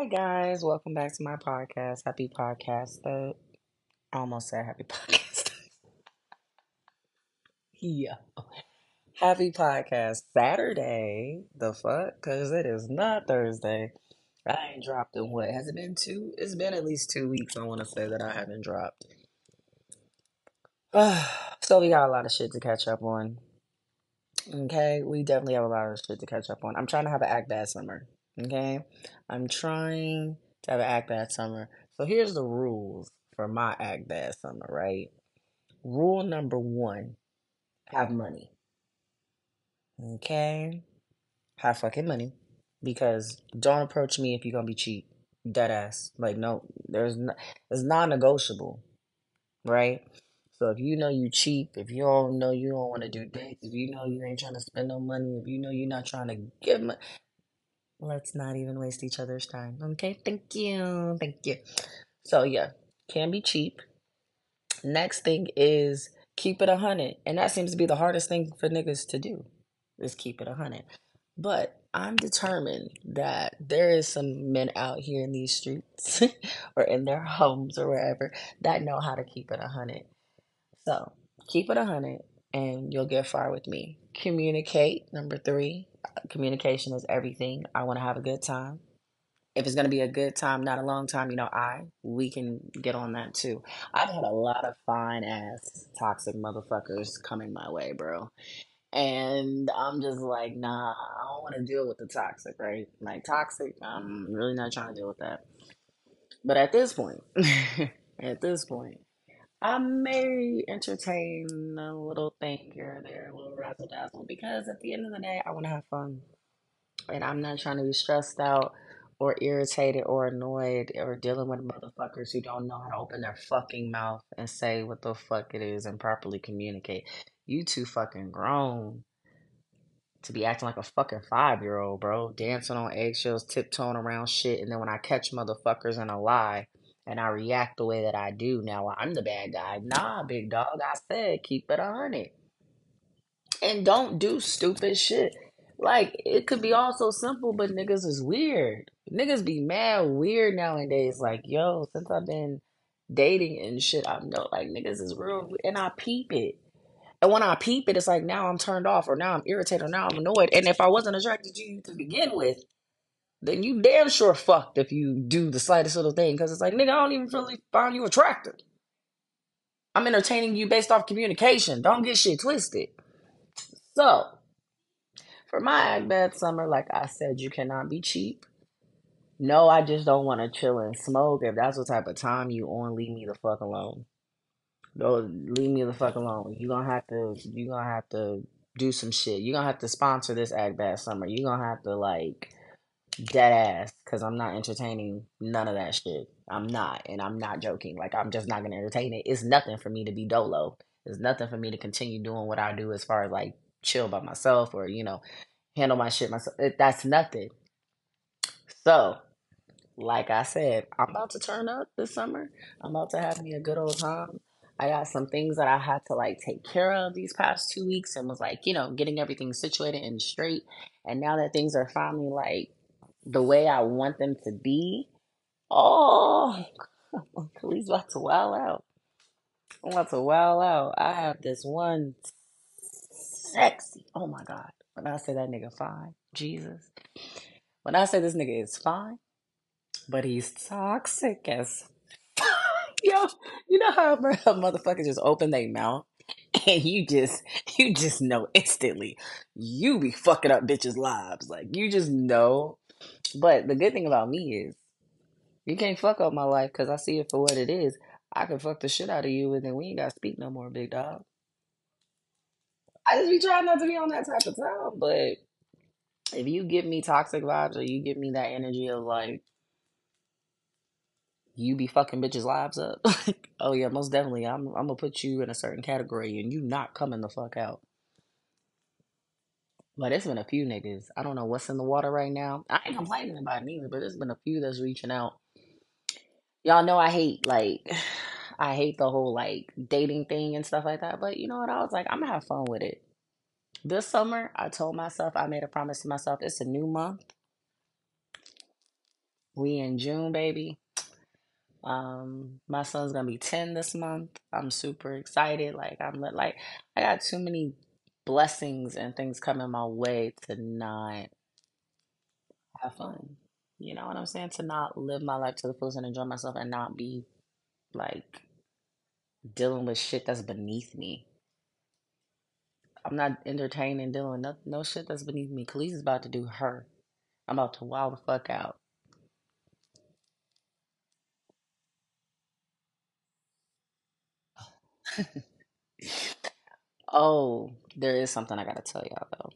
Hi guys, welcome back to my podcast. Happy podcast. I almost said happy podcast. yeah. Happy podcast Saturday. The fuck? Cause it is not Thursday. I ain't dropped in what? Has it been two? It's been at least two weeks. I want to say that I haven't dropped. so we got a lot of shit to catch up on. Okay, we definitely have a lot of shit to catch up on. I'm trying to have an act bad summer. Okay, I'm trying to have an act bad summer. So here's the rules for my act bad summer, right? Rule number one have money. Okay, have fucking money because don't approach me if you're gonna be cheap. Dead ass. Like, no, there's no, it's non negotiable, right? So if you know you cheap, if you don't know you don't want to do dates, if you know you ain't trying to spend no money, if you know you're not trying to give money, let's not even waste each other's time. Okay, thank you, thank you. So yeah, can be cheap. Next thing is keep it a hundred, and that seems to be the hardest thing for niggas to do, is keep it a hundred. But I'm determined that there is some men out here in these streets or in their homes or wherever that know how to keep it a hundred. So keep it a hundred, and you'll get far with me. Communicate. Number three, communication is everything. I want to have a good time. If it's going to be a good time, not a long time, you know, I, we can get on that too. I've had a lot of fine ass toxic motherfuckers coming my way, bro. And I'm just like, nah, I don't want to deal with the toxic, right? Like, toxic, I'm really not trying to deal with that. But at this point, at this point, I may entertain a little thing here or there, a little razzle dazzle, because at the end of the day, I want to have fun. And I'm not trying to be stressed out or irritated or annoyed or dealing with motherfuckers who don't know how to open their fucking mouth and say what the fuck it is and properly communicate. You too fucking grown to be acting like a fucking five year old, bro. Dancing on eggshells, tiptoeing around shit, and then when I catch motherfuckers in a lie and I react the way that I do, now I'm the bad guy. Nah, big dog, I said keep it on it. And don't do stupid shit. Like it could be all so simple, but niggas is weird. Niggas be mad weird nowadays. Like, yo, since I've been dating and shit, I know like niggas is real and I peep it. And when I peep it, it's like now I'm turned off or now I'm irritated or now I'm annoyed. And if I wasn't attracted to you to begin with, then you damn sure fucked if you do the slightest little thing. Cause it's like, nigga, I don't even really find you attractive. I'm entertaining you based off communication. Don't get shit twisted. So, for my act bad summer, like I said, you cannot be cheap. No, I just don't want to chill and smoke. If that's the type of time you on, leave me the fuck alone. Don't leave me the fuck alone. You gonna have to. You gonna have to do some shit. You gonna have to sponsor this act bad summer. You gonna have to like dead ass because I'm not entertaining none of that shit. I'm not, and I'm not joking. Like I'm just not gonna entertain it. It's nothing for me to be dolo. It's nothing for me to continue doing what I do as far as like chill by myself or you know handle my shit myself. That's nothing. So, like I said, I'm about to turn up this summer. I'm about to have me a good old time. I got some things that I had to like take care of these past two weeks and was like, you know, getting everything situated and straight. And now that things are finally like the way I want them to be, oh, Kalise's about to wow out. I'm about to wow out. I have this one sexy. Oh my God. When I say that nigga fine, Jesus. When I say this nigga is fine, but he's toxic as Yo, you know how a motherfucker just open their mouth and you just you just know instantly you be fucking up bitches' lives. Like you just know. But the good thing about me is you can't fuck up my life because I see it for what it is. I can fuck the shit out of you and then we ain't gotta speak no more, big dog. I just be trying not to be on that type of time, but if you give me toxic vibes or you give me that energy of like you be fucking bitches' lives up. oh yeah, most definitely. I'm I'm gonna put you in a certain category and you not coming the fuck out. But it's been a few niggas. I don't know what's in the water right now. I ain't complaining about it either, but there's been a few that's reaching out. Y'all know I hate like I hate the whole like dating thing and stuff like that. But you know what? I was like, I'm gonna have fun with it. This summer, I told myself, I made a promise to myself, it's a new month. We in June, baby. Um, my son's gonna be 10 this month. I'm super excited. Like I'm like I got too many blessings and things coming my way to not have fun. You know what I'm saying? To not live my life to the fullest and enjoy myself and not be like dealing with shit that's beneath me. I'm not entertaining dealing with no, no shit that's beneath me. Kalise is about to do her. I'm about to wild the fuck out. Oh, there is something I gotta tell y'all though.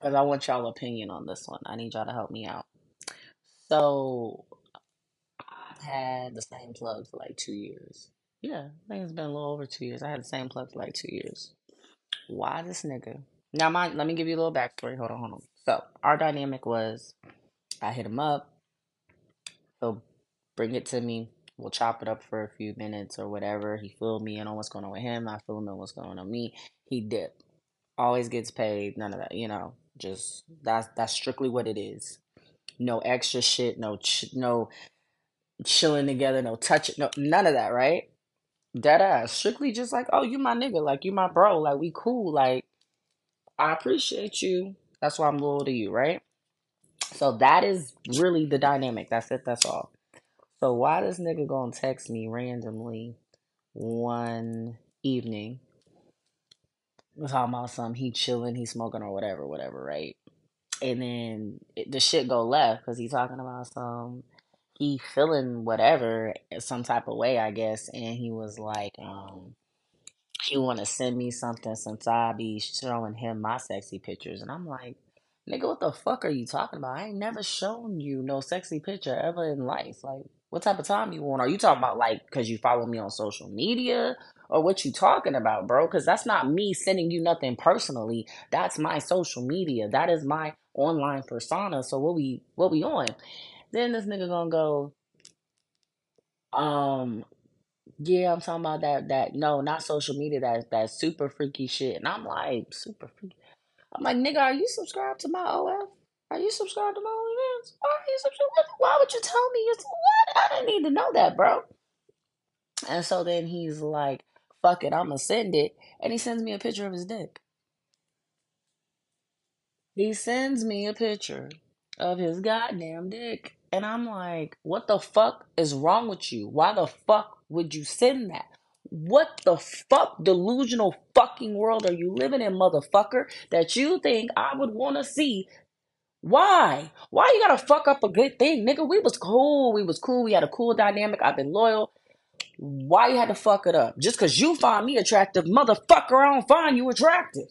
Because I want y'all opinion on this one. I need y'all to help me out. So I've had the same plug for like two years. Yeah, I think it's been a little over two years. I had the same plug for like two years. Why this nigga? Now, my, let me give you a little backstory. Hold on, hold on. So, our dynamic was I hit him up, he'll bring it to me. We'll chop it up for a few minutes or whatever. He filled me in on what's going on with him. I fill him in what's going on me. He dipped. Always gets paid. None of that, you know. Just that's that's strictly what it is. No extra shit. No ch- no chilling together. No touching. No none of that. Right? Dead ass. Strictly just like, oh, you my nigga. Like you my bro. Like we cool. Like I appreciate you. That's why I'm loyal to you. Right? So that is really the dynamic. That's it. That's all. So why this nigga gonna text me randomly one evening? Was talking about some he chilling, he smoking or whatever, whatever, right? And then it, the shit go left because he talking about some he feeling whatever some type of way, I guess. And he was like, um, he want to send me something since I be showing him my sexy pictures, and I'm like, nigga, what the fuck are you talking about? I ain't never shown you no sexy picture ever in life. Like, what type of time you want? Are you talking about like because you follow me on social media? Or what you talking about, bro? Because that's not me sending you nothing personally. That's my social media. That is my online persona. So what we what we on? Then this nigga gonna go, um, yeah, I'm talking about that that no, not social media, that that super freaky shit. And I'm like, super freaky. I'm like, nigga, are you subscribed to my OF? Are you subscribed to my OnlyFans? Are you subscribed? Why would you tell me? It's what? I didn't need to know that, bro. And so then he's like, fuck it, I'm gonna send it. And he sends me a picture of his dick. He sends me a picture of his goddamn dick. And I'm like, what the fuck is wrong with you? Why the fuck would you send that? What the fuck delusional fucking world are you living in, motherfucker? That you think I would want to see? Why? Why you gotta fuck up a good thing, nigga? We was cool. We was cool. We had a cool dynamic. I've been loyal. Why you had to fuck it up? Just cause you find me attractive, motherfucker, I don't find you attractive.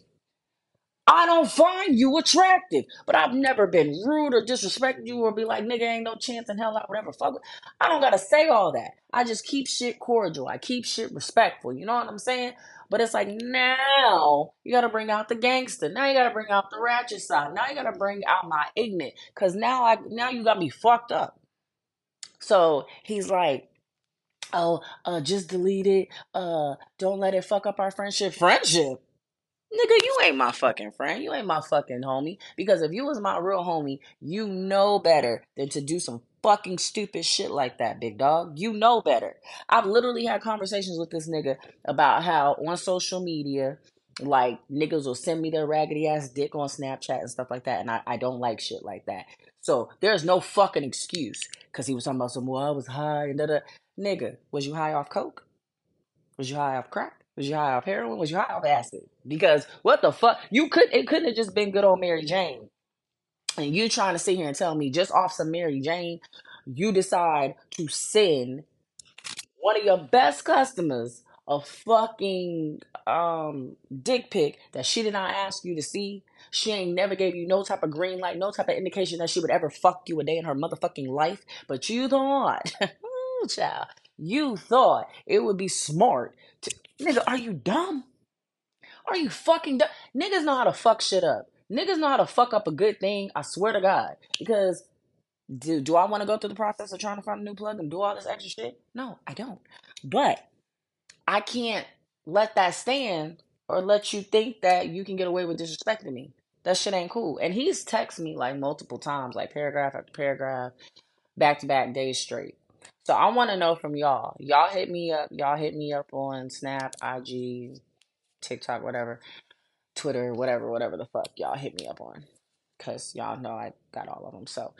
I don't find you attractive, but I've never been rude or disrespected you or be like, nigga, ain't no chance in hell, I whatever. Fuck. I don't gotta say all that. I just keep shit cordial. I keep shit respectful. You know what I'm saying? But it's like now you gotta bring out the gangster. Now you gotta bring out the ratchet side. Now you gotta bring out my ignorant. Cause now I now you got me fucked up. So he's like, oh, uh, just delete it. Uh, don't let it fuck up our friendship. Friendship. Nigga, you ain't my fucking friend. You ain't my fucking homie. Because if you was my real homie, you know better than to do some fucking stupid shit like that, big dog. You know better. I've literally had conversations with this nigga about how on social media, like niggas will send me their raggedy ass dick on Snapchat and stuff like that, and I, I don't like shit like that. So there's no fucking excuse. Cause he was talking about some well, I was high and da da. Nigga, was you high off coke? Was you high off crack? Was you high off heroin? Was you high off acid? Because what the fuck? You could it couldn't have just been good old Mary Jane. And you trying to sit here and tell me just off some Mary Jane, you decide to send one of your best customers a fucking um dick pic that she did not ask you to see. She ain't never gave you no type of green light, no type of indication that she would ever fuck you a day in her motherfucking life. But you thought, child, you thought it would be smart to nigga, are you dumb? Are you fucking dumb? Niggas know how to fuck shit up. Niggas know how to fuck up a good thing, I swear to God. Because do, do I want to go through the process of trying to find a new plug and do all this extra shit? No, I don't. But I can't let that stand or let you think that you can get away with disrespecting me. That shit ain't cool. And he's texted me like multiple times, like paragraph after paragraph, back to back days straight. So I want to know from y'all. Y'all hit me up. Y'all hit me up on Snap, IG, TikTok, whatever, Twitter, whatever, whatever the fuck y'all hit me up on. Cause y'all know I got all of them. So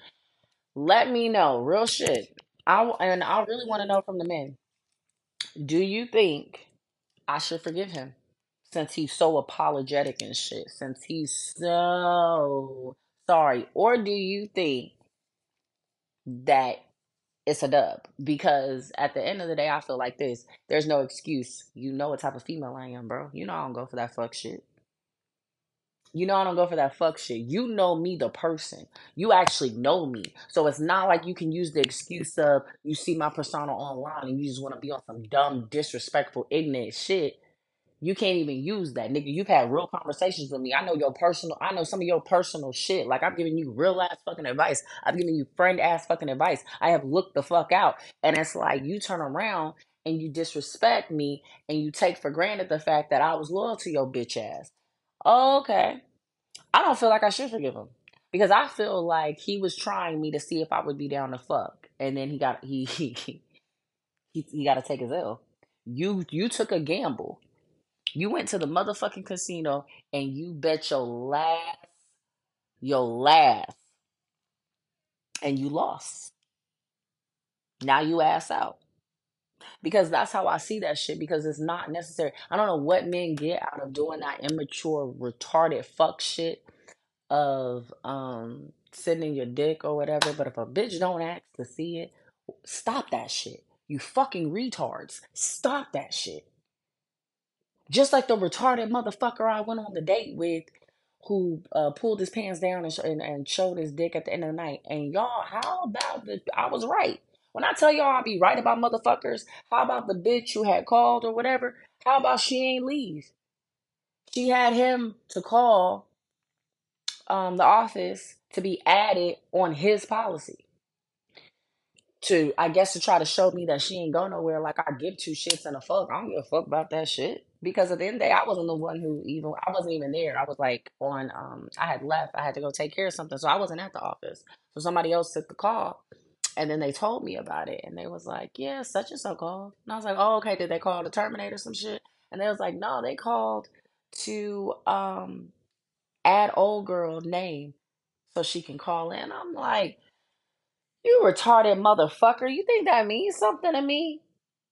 let me know, real shit. I and I really want to know from the men. Do you think I should forgive him since he's so apologetic and shit? Since he's so sorry, or do you think that it's a dub? Because at the end of the day, I feel like this: there's no excuse. You know what type of female I am, bro. You know I don't go for that fuck shit. You know I don't go for that fuck shit. You know me, the person. You actually know me. So it's not like you can use the excuse of you see my persona online and you just want to be on some dumb, disrespectful, ignorant shit. You can't even use that, nigga. You've had real conversations with me. I know your personal. I know some of your personal shit. Like I'm giving you real ass fucking advice. I'm giving you friend ass fucking advice. I have looked the fuck out, and it's like you turn around and you disrespect me and you take for granted the fact that I was loyal to your bitch ass. Okay. I don't feel like I should forgive him because I feel like he was trying me to see if I would be down to fuck, and then he got he he he, he got to take his L. You you took a gamble. You went to the motherfucking casino and you bet your last your last and you lost. Now you ass out. Because that's how I see that shit because it's not necessary. I don't know what men get out of doing that immature retarded fuck shit of um sending your dick or whatever, but if a bitch don't ask to see it, stop that shit. You fucking retards. Stop that shit. Just like the retarded motherfucker I went on the date with who uh, pulled his pants down and, sh- and, and showed his dick at the end of the night. And y'all, how about the, I was right. When I tell y'all I be right about motherfuckers, how about the bitch who had called or whatever? How about she ain't leave? She had him to call um, the office to be added on his policy. To I guess to try to show me that she ain't go nowhere. Like I give two shits and a fuck. I don't give a fuck about that shit because at the end of the day, I wasn't the one who even I wasn't even there. I was like on um I had left. I had to go take care of something, so I wasn't at the office. So somebody else took the call, and then they told me about it, and they was like, "Yeah, such and so called." And I was like, "Oh, okay. Did they call the Terminator some shit?" And they was like, "No, they called to um add old girl name so she can call in." I'm like, "You retarded motherfucker! You think that means something to me?"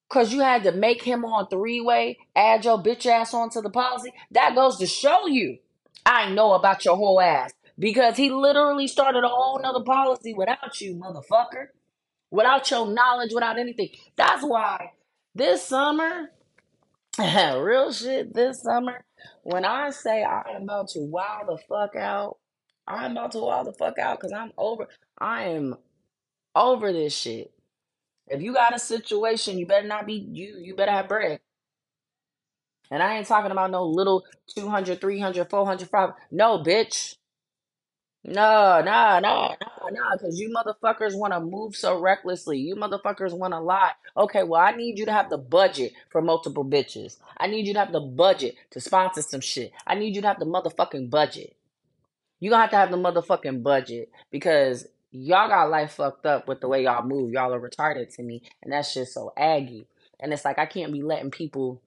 Cause you had to make him on three way, add your bitch ass onto the policy. That goes to show you I know about your whole ass. Because he literally started a whole nother policy without you, motherfucker. Without your knowledge, without anything. That's why this summer, real shit, this summer, when I say I'm about to wow the fuck out, I'm about to wow the fuck out because I'm over, I am over this shit. If you got a situation, you better not be you. You better have bread. And I ain't talking about no little 200, 300, 400, 500. No, bitch. No, no, no, no, no. Because you motherfuckers want to move so recklessly. You motherfuckers want to lie. Okay, well, I need you to have the budget for multiple bitches. I need you to have the budget to sponsor some shit. I need you to have the motherfucking budget. You gonna have to have the motherfucking budget because y'all got life fucked up with the way y'all move. Y'all are retarded to me, and that's just so aggy. And it's like I can't be letting people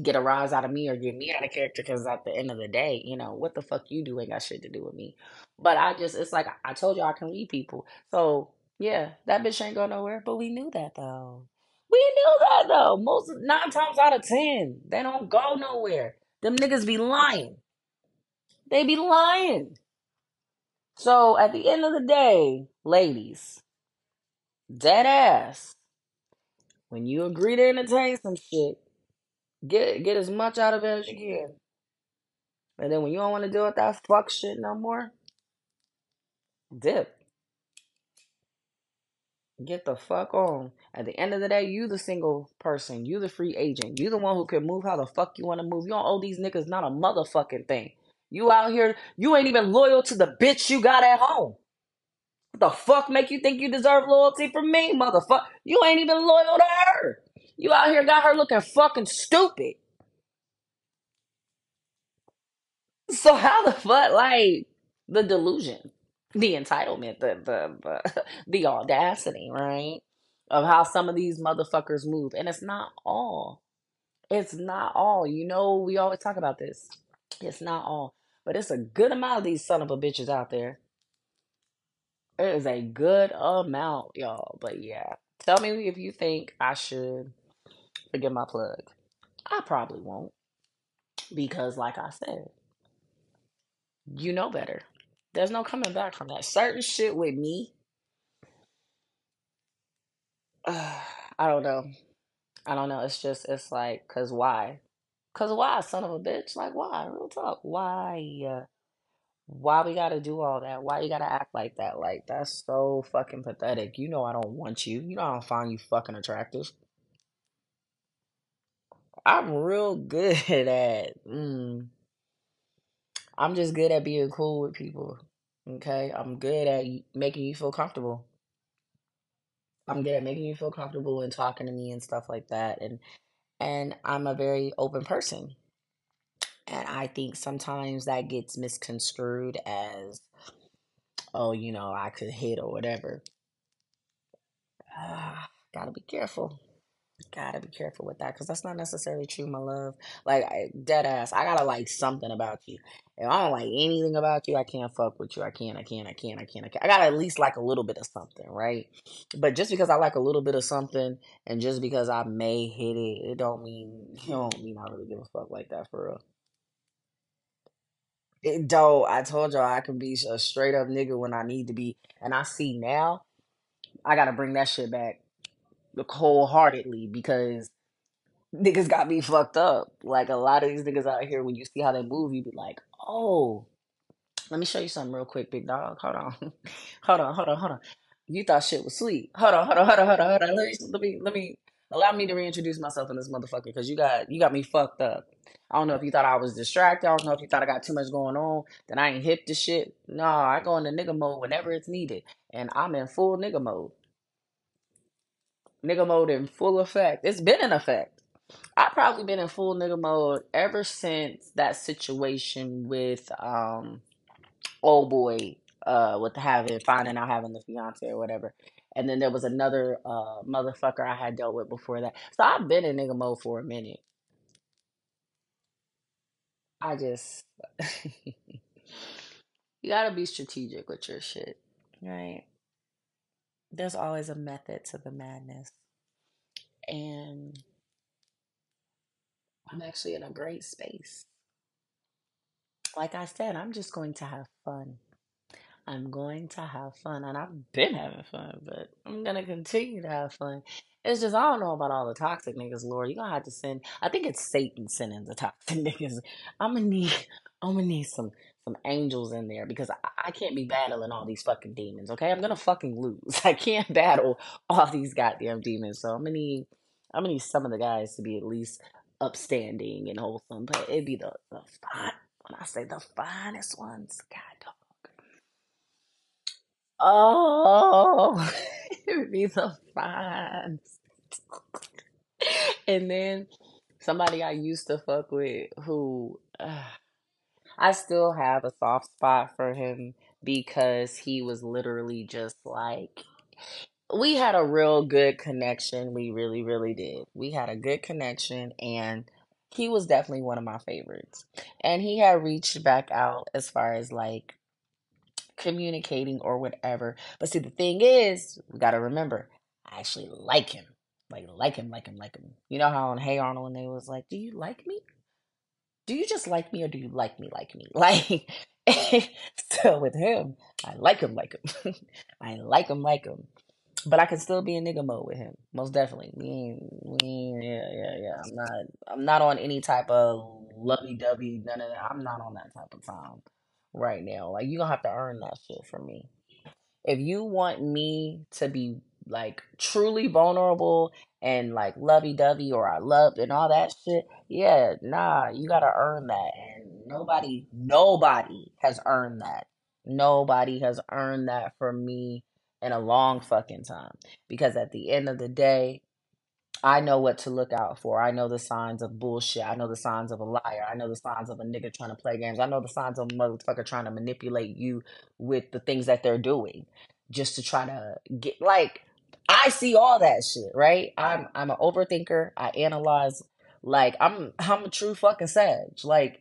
get a rise out of me or get me out of character because at the end of the day, you know, what the fuck you do ain't got shit to do with me. But I just, it's like I told you I can read people. So yeah, that bitch ain't going nowhere. But we knew that though. We knew that though. Most nine times out of ten, they don't go nowhere. Them niggas be lying. They be lying. So at the end of the day, ladies, dead ass, when you agree to entertain some shit, get get as much out of it as you can. And then when you don't want to deal with that fuck shit no more, dip. Get the fuck on. At the end of the day, you the single person. You the free agent. You the one who can move how the fuck you want to move. You don't owe these niggas not a motherfucking thing. You out here, you ain't even loyal to the bitch you got at home. What the fuck make you think you deserve loyalty from me, motherfucker? You ain't even loyal to her. You out here got her looking fucking stupid. So how the fuck, like the delusion, the entitlement, the the the, the audacity, right? Of how some of these motherfuckers move, and it's not all. It's not all. You know, we always talk about this. It's not all, but it's a good amount of these son of a bitches out there. It is a good amount, y'all. But yeah, tell me if you think I should forget my plug. I probably won't because, like I said, you know better. There's no coming back from that. Certain shit with me, uh, I don't know. I don't know. It's just, it's like, cause why? Cause why, son of a bitch? Like why? Real talk. Why? Uh, why we gotta do all that? Why you gotta act like that? Like that's so fucking pathetic. You know I don't want you. You know I don't find you fucking attractive. I'm real good at. Mm, I'm just good at being cool with people. Okay, I'm good at making you feel comfortable. I'm good at making you feel comfortable and talking to me and stuff like that. And and I'm a very open person. And I think sometimes that gets misconstrued as, oh, you know, I could hit or whatever. Ah, gotta be careful. Gotta be careful with that because that's not necessarily true, my love. Like, I, dead ass, I gotta like something about you. If I don't like anything about you, I can't fuck with you. I can't, I can't, I can't, I can't, I can't. I gotta at least like a little bit of something, right? But just because I like a little bit of something and just because I may hit it, it don't mean, it don't mean I really give a fuck like that for real. It don't. I told y'all I can be a straight up nigga when I need to be. And I see now, I gotta bring that shit back wholeheartedly because niggas got me fucked up. Like a lot of these niggas out here, when you see how they move, you be like, oh, let me show you something real quick, big dog. Hold on, hold on, hold on, hold on. You thought shit was sweet. Hold on, hold on, hold on, hold on, hold on. Let me, let me, let me allow me to reintroduce myself in this motherfucker because you got you got me fucked up. I don't know if you thought I was distracted. I don't know if you thought I got too much going on. That I ain't hip to shit. No, I go into nigga mode whenever it's needed, and I'm in full nigga mode. Nigga mode in full effect. It's been in effect. I've probably been in full nigga mode ever since that situation with um old boy uh with having finding out having the fiance or whatever. And then there was another uh motherfucker I had dealt with before that. So I've been in nigga mode for a minute. I just you gotta be strategic with your shit, right? There's always a method to the madness. And I'm actually in a great space. Like I said, I'm just going to have fun. I'm going to have fun, and I've been having fun, but I'm gonna continue to have fun. It's just I don't know about all the toxic niggas, Lord. You're gonna have to send. I think it's Satan sending the toxic niggas. I'm gonna need. I'm gonna need some some angels in there because I, I can't be battling all these fucking demons. Okay, I'm gonna fucking lose. I can't battle all these goddamn demons. So I'm gonna need. I'm gonna need some of the guys to be at least upstanding and wholesome, but it'd be the the fine. When I say the finest ones, God dog. Oh, it would be so fun. And then somebody I used to fuck with who uh, I still have a soft spot for him because he was literally just like we had a real good connection. We really, really did. We had a good connection and he was definitely one of my favorites. And he had reached back out as far as like communicating or whatever. But see, the thing is, we got to remember, I actually like him. Like, like him, like him, like him. You know how on Hey Arnold, when they was like, Do you like me? Do you just like me or do you like me like me? Like, so with him, I like him like him. I like him like him. But I can still be in nigga mode with him. Most definitely. We ain't, yeah, yeah, yeah. I'm not, I'm not on any type of lovey dovey, none of that. I'm not on that type of time right now. Like, you gonna have to earn that shit from me. If you want me to be like truly vulnerable and like lovey dovey or I loved and all that shit, yeah, nah, you gotta earn that. And nobody, nobody has earned that. Nobody has earned that from me in a long fucking time. Because at the end of the day, I know what to look out for. I know the signs of bullshit. I know the signs of a liar. I know the signs of a nigga trying to play games. I know the signs of a motherfucker trying to manipulate you with the things that they're doing just to try to get like I see all that shit, right? I'm I'm an overthinker. I analyze like I'm I'm a true fucking sage. Like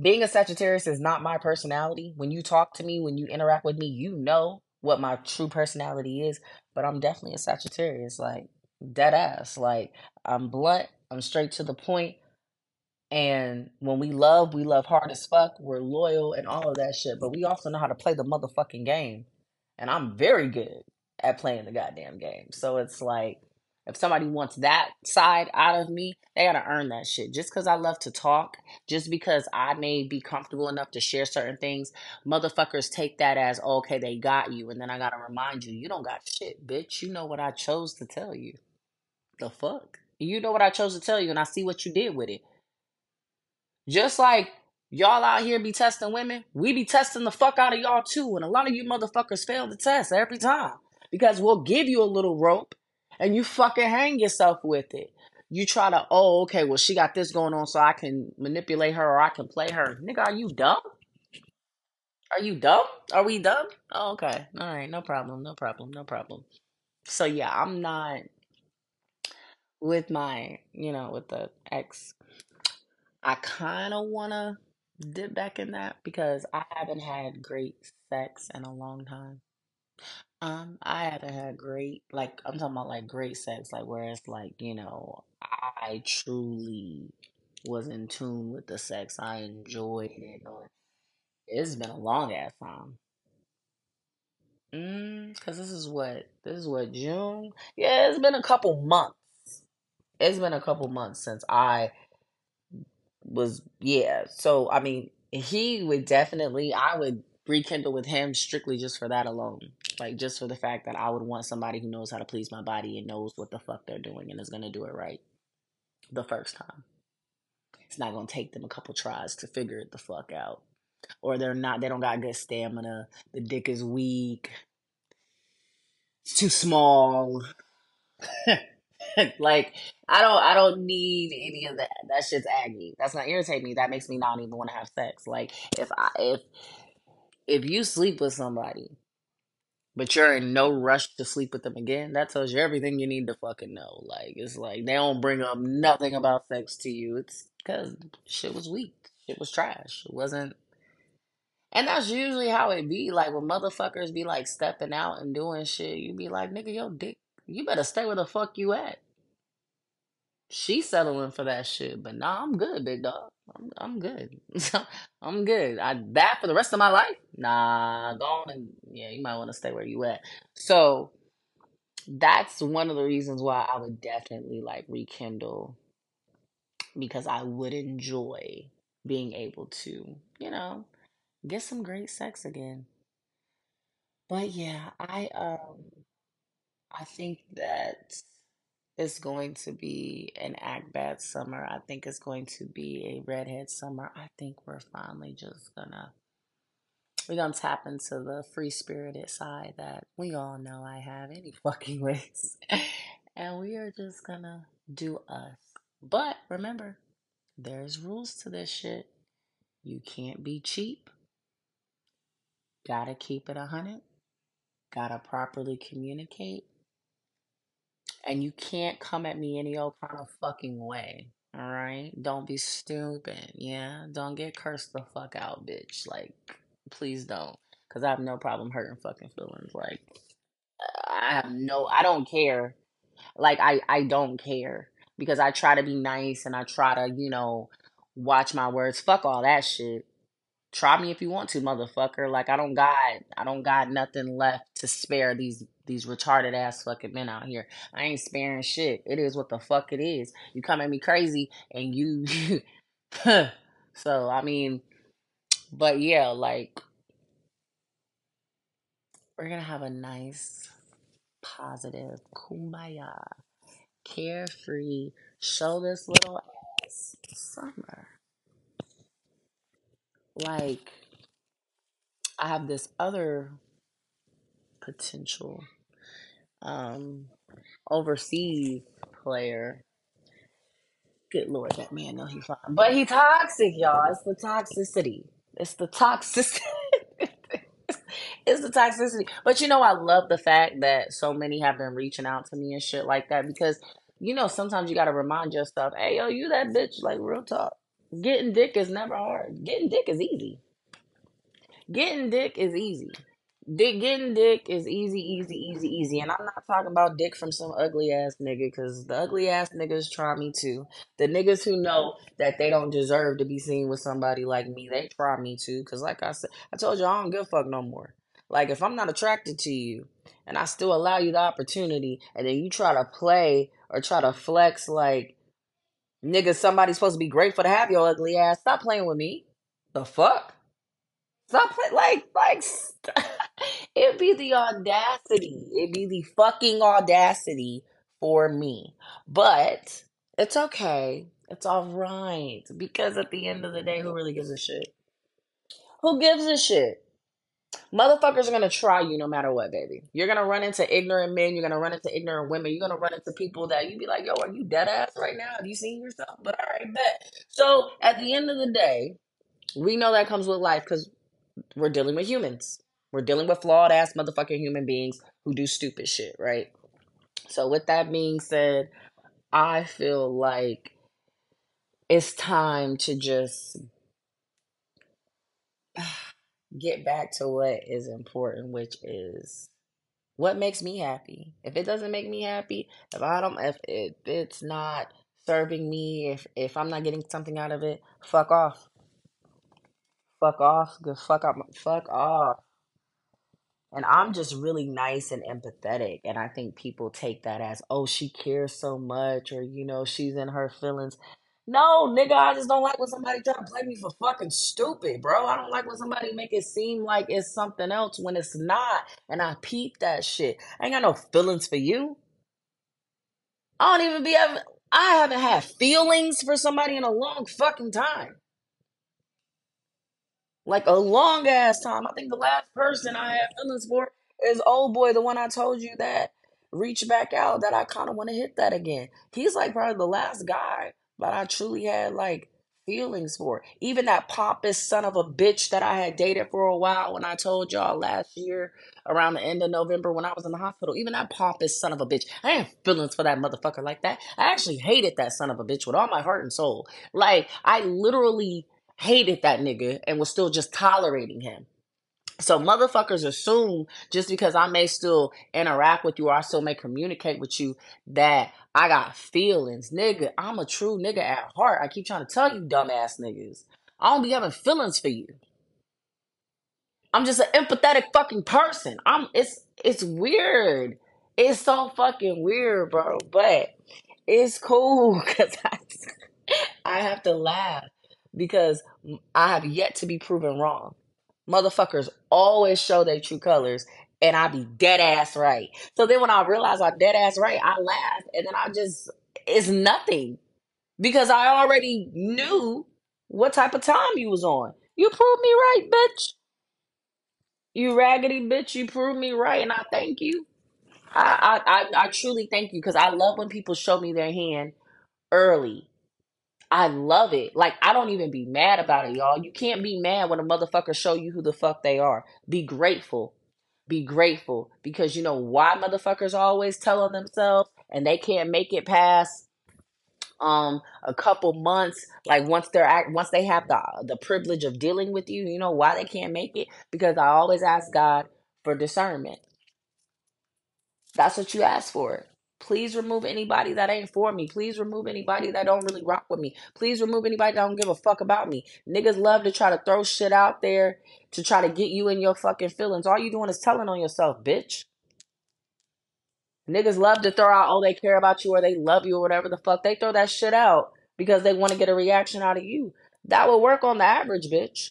being a Sagittarius is not my personality. When you talk to me, when you interact with me, you know what my true personality is. But I'm definitely a Sagittarius, like dead ass. Like I'm blunt, I'm straight to the point, and when we love, we love hard as fuck. We're loyal and all of that shit. But we also know how to play the motherfucking game. And I'm very good at playing the goddamn game. So it's like, if somebody wants that side out of me, they gotta earn that shit. Just because I love to talk, just because I may be comfortable enough to share certain things, motherfuckers take that as okay, they got you. And then I gotta remind you, you don't got shit, bitch. You know what I chose to tell you. The fuck? You know what I chose to tell you, and I see what you did with it. Just like y'all out here be testing women, we be testing the fuck out of y'all too. And a lot of you motherfuckers fail the test every time because we'll give you a little rope and you fucking hang yourself with it. You try to, oh, okay, well, she got this going on, so I can manipulate her or I can play her. Nigga, are you dumb? Are you dumb? Are we dumb? Oh, okay. All right. No problem. No problem. No problem. So, yeah, I'm not with my, you know, with the ex I kind of want to dip back in that because I haven't had great sex in a long time. Um, I haven't had great, like, I'm talking about like great sex, like where it's like, you know, I truly was in tune with the sex. I enjoyed it. Or it's been a long ass time. Mm, cause this is what this is what June. Yeah, it's been a couple months. It's been a couple months since I was yeah. So I mean, he would definitely I would rekindle with him strictly just for that alone. Mm. Like just for the fact that I would want somebody who knows how to please my body and knows what the fuck they're doing and is gonna do it right the first time. It's not gonna take them a couple tries to figure it the fuck out. Or they're not they don't got good stamina, the dick is weak, it's too small. like I don't I don't need any of that. That shit's aggy. That's not irritate me. That makes me not even want to have sex. Like if I if if you sleep with somebody but you're in no rush to sleep with them again, that tells you everything you need to fucking know. Like it's like they don't bring up nothing about sex to you. It's because shit was weak. Shit was trash. It wasn't and that's usually how it be. Like when motherfuckers be like stepping out and doing shit, you be like, nigga, yo dick, you better stay where the fuck you at. She's settling for that shit, but nah, I'm good, big dog. I'm I'm good. I'm good. I that for the rest of my life. Nah, go on and yeah, you might want to stay where you at. So that's one of the reasons why I would definitely like rekindle because I would enjoy being able to, you know, get some great sex again. But yeah, I um I think that it's going to be an act bad summer. I think it's going to be a redhead summer. I think we're finally just gonna we're gonna tap into the free spirited side that we all know I have any fucking ways. and we are just gonna do us. But remember, there's rules to this shit. You can't be cheap. Gotta keep it a hundred. Gotta properly communicate And you can't come at me any old kind of fucking way. All right? Don't be stupid. Yeah? Don't get cursed the fuck out, bitch. Like, please don't. Because I have no problem hurting fucking feelings. Like, I have no, I don't care. Like, I, I don't care. Because I try to be nice and I try to, you know, watch my words. Fuck all that shit. Try me if you want to, motherfucker. Like I don't got I don't got nothing left to spare these these retarded ass fucking men out here. I ain't sparing shit. It is what the fuck it is. You come at me crazy and you so I mean but yeah, like we're gonna have a nice, positive, kumbaya, carefree, show this little ass summer. Like I have this other potential um overseas player. Good lord, that man know he fine, but he toxic, y'all. It's the toxicity. It's the toxicity. it's the toxicity. But you know, I love the fact that so many have been reaching out to me and shit like that because you know sometimes you got to remind yourself, hey yo, you that bitch. Like real talk. Getting dick is never hard. Getting dick is easy. Getting dick is easy. Dick getting dick is easy, easy, easy, easy. And I'm not talking about dick from some ugly ass nigga, because the ugly ass niggas try me too. The niggas who know that they don't deserve to be seen with somebody like me, they try me too. Because like I said, I told you I don't give a fuck no more. Like if I'm not attracted to you and I still allow you the opportunity, and then you try to play or try to flex like nigga, somebody's supposed to be grateful to have your ugly ass. Stop playing with me. The fuck? Stop playing like like. St- It'd be the audacity. It'd be the fucking audacity for me. But it's okay. It's all right. Because at the end of the day, who really gives a shit? Who gives a shit? Motherfuckers are gonna try you no matter what, baby. You're gonna run into ignorant men. You're gonna run into ignorant women. You're gonna run into people that you be like, yo, are you dead ass right now? Have you seen yourself? But all right, bet. So at the end of the day, we know that comes with life because we're dealing with humans. We're dealing with flawed ass motherfucking human beings who do stupid shit, right? So, with that being said, I feel like it's time to just get back to what is important, which is what makes me happy. If it doesn't make me happy, if I don't, if, if it's not serving me, if if I'm not getting something out of it, fuck off. Fuck off. Good fuck off. Fuck off. And I'm just really nice and empathetic. And I think people take that as, oh, she cares so much, or, you know, she's in her feelings. No, nigga, I just don't like when somebody try to play me for fucking stupid, bro. I don't like when somebody make it seem like it's something else when it's not. And I peep that shit. I ain't got no feelings for you. I don't even be having, I haven't had feelings for somebody in a long fucking time. Like a long ass time. I think the last person I had feelings for is old boy, the one I told you that reached back out that I kind of want to hit that again. He's like probably the last guy that I truly had like feelings for. Even that pompous son of a bitch that I had dated for a while when I told y'all last year around the end of November when I was in the hospital. Even that pompous son of a bitch. I had feelings for that motherfucker like that. I actually hated that son of a bitch with all my heart and soul. Like I literally hated that nigga and was still just tolerating him. So motherfuckers assume just because I may still interact with you or I still may communicate with you that I got feelings. Nigga, I'm a true nigga at heart. I keep trying to tell you dumbass niggas. I don't be having feelings for you. I'm just an empathetic fucking person. I'm it's it's weird. It's so fucking weird, bro. But it's cool because I, I have to laugh because I have yet to be proven wrong. Motherfuckers always show their true colors, and I be dead ass right. So then when I realize I'm dead ass right, I laugh, and then I just it's nothing because I already knew what type of time you was on. You proved me right, bitch. You raggedy bitch. You proved me right, and I thank you. I I I, I truly thank you because I love when people show me their hand early. I love it. Like I don't even be mad about it, y'all. You can't be mad when a motherfucker show you who the fuck they are. Be grateful. Be grateful because you know why motherfuckers always tell on themselves and they can't make it past um a couple months like once they're act once they have the the privilege of dealing with you you know why they can't make it because i always ask god for discernment that's what you ask for. Please remove anybody that ain't for me. Please remove anybody that don't really rock with me. Please remove anybody that don't give a fuck about me. Niggas love to try to throw shit out there to try to get you in your fucking feelings. All you doing is telling on yourself, bitch. Niggas love to throw out, oh, they care about you or they love you or whatever the fuck. They throw that shit out because they want to get a reaction out of you. That will work on the average bitch.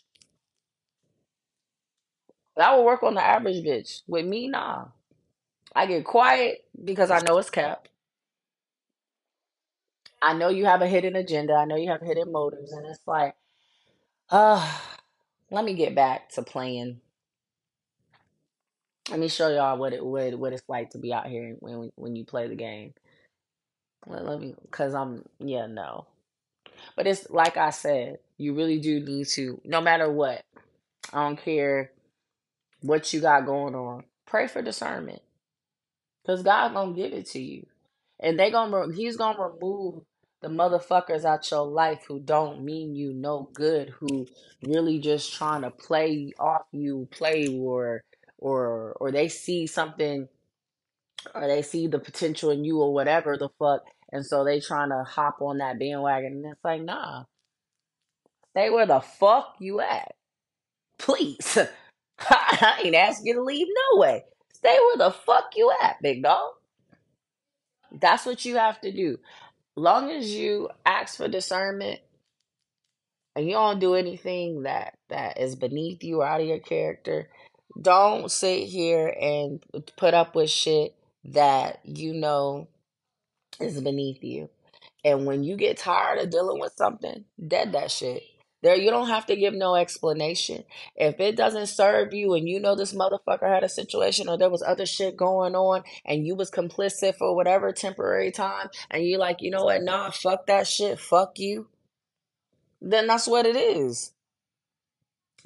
That will work on the average bitch. With me, nah. I get quiet because I know it's cap. I know you have a hidden agenda. I know you have hidden motives, and it's like, uh, let me get back to playing Let me show y'all what it what what it's like to be out here when when you play the game. Let, let me, cause I'm yeah no, but it's like I said, you really do need to. No matter what, I don't care what you got going on. Pray for discernment, cause God gonna give it to you, and they gonna He's gonna remove the motherfuckers out your life who don't mean you no good, who really just trying to play off you, play or or or they see something or they see the potential in you or whatever the fuck, and so they trying to hop on that bandwagon, and it's like, nah, stay where the fuck you at, please. I ain't asking you to leave no way. Stay where the fuck you at, big dog. That's what you have to do. Long as you ask for discernment and you don't do anything that that is beneath you or out of your character, don't sit here and put up with shit that you know is beneath you. And when you get tired of dealing with something, dead that shit. There, you don't have to give no explanation. If it doesn't serve you and you know this motherfucker had a situation or there was other shit going on and you was complicit for whatever temporary time and you like, you know what, nah, fuck that shit, fuck you, then that's what it is.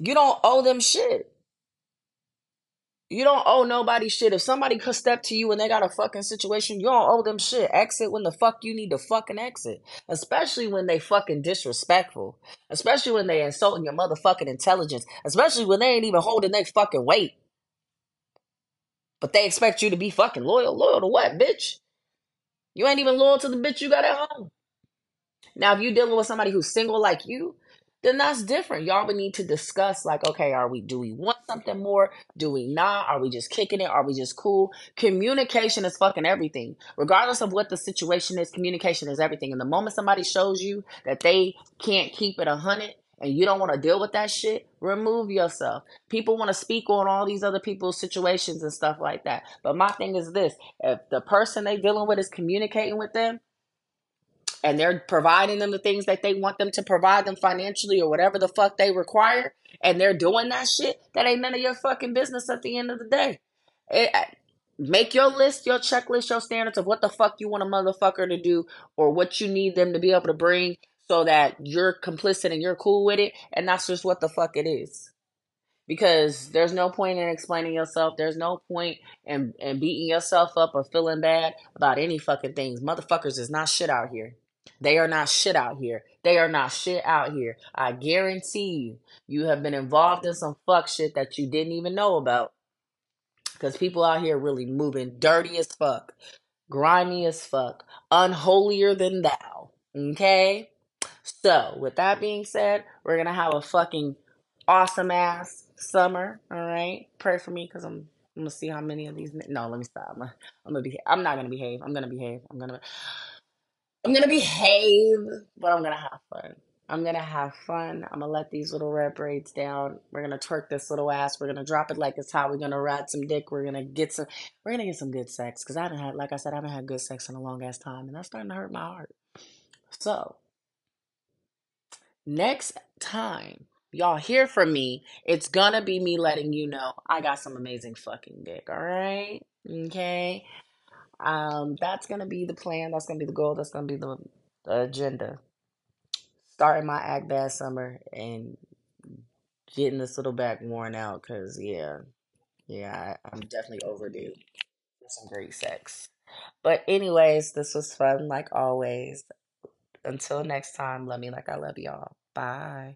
You don't owe them shit. You don't owe nobody shit. If somebody could step to you and they got a fucking situation, you don't owe them shit. Exit when the fuck you need to fucking exit. Especially when they fucking disrespectful. Especially when they insulting your motherfucking intelligence. Especially when they ain't even holding their fucking weight. But they expect you to be fucking loyal. Loyal to what, bitch? You ain't even loyal to the bitch you got at home. Now, if you dealing with somebody who's single like you, then that's different. Y'all would need to discuss like, okay, are we do we want something more? Do we not? Are we just kicking it? Are we just cool? Communication is fucking everything. Regardless of what the situation is, communication is everything. And the moment somebody shows you that they can't keep it a hundred and you don't want to deal with that shit, remove yourself. People want to speak on all these other people's situations and stuff like that. But my thing is this if the person they dealing with is communicating with them, and they're providing them the things that they want them to provide them financially or whatever the fuck they require, and they're doing that shit, that ain't none of your fucking business at the end of the day. It, make your list, your checklist, your standards of what the fuck you want a motherfucker to do or what you need them to be able to bring so that you're complicit and you're cool with it. And that's just what the fuck it is because there's no point in explaining yourself. There's no point in, in beating yourself up or feeling bad about any fucking things. Motherfuckers is not shit out here. They are not shit out here. They are not shit out here. I guarantee you, you have been involved in some fuck shit that you didn't even know about. Because people out here really moving dirty as fuck, grimy as fuck, unholier than thou. Okay? So, with that being said, we're gonna have a fucking awesome ass summer. All right? Pray for me because I'm. I'm gonna see how many of these. No, let me stop. I'm gonna, I'm gonna be. I'm not gonna behave. I'm gonna behave. I'm gonna. I'm gonna behave, but I'm gonna have fun. I'm gonna have fun. I'm gonna let these little red braids down. We're gonna twerk this little ass. We're gonna drop it like it's hot. We're gonna ride some dick. We're gonna get some. We're gonna get some good sex because I haven't had, like I said, I haven't had good sex in a long ass time, and that's starting to hurt my heart. So next time y'all hear from me, it's gonna be me letting you know I got some amazing fucking dick. All right, okay. Um, that's gonna be the plan. That's gonna be the goal. That's gonna be the, the agenda. Starting my act bad summer and getting this little back worn out. Cause yeah, yeah, I, I'm definitely overdue for some great sex. But anyways, this was fun like always. Until next time, love me like I love y'all. Bye.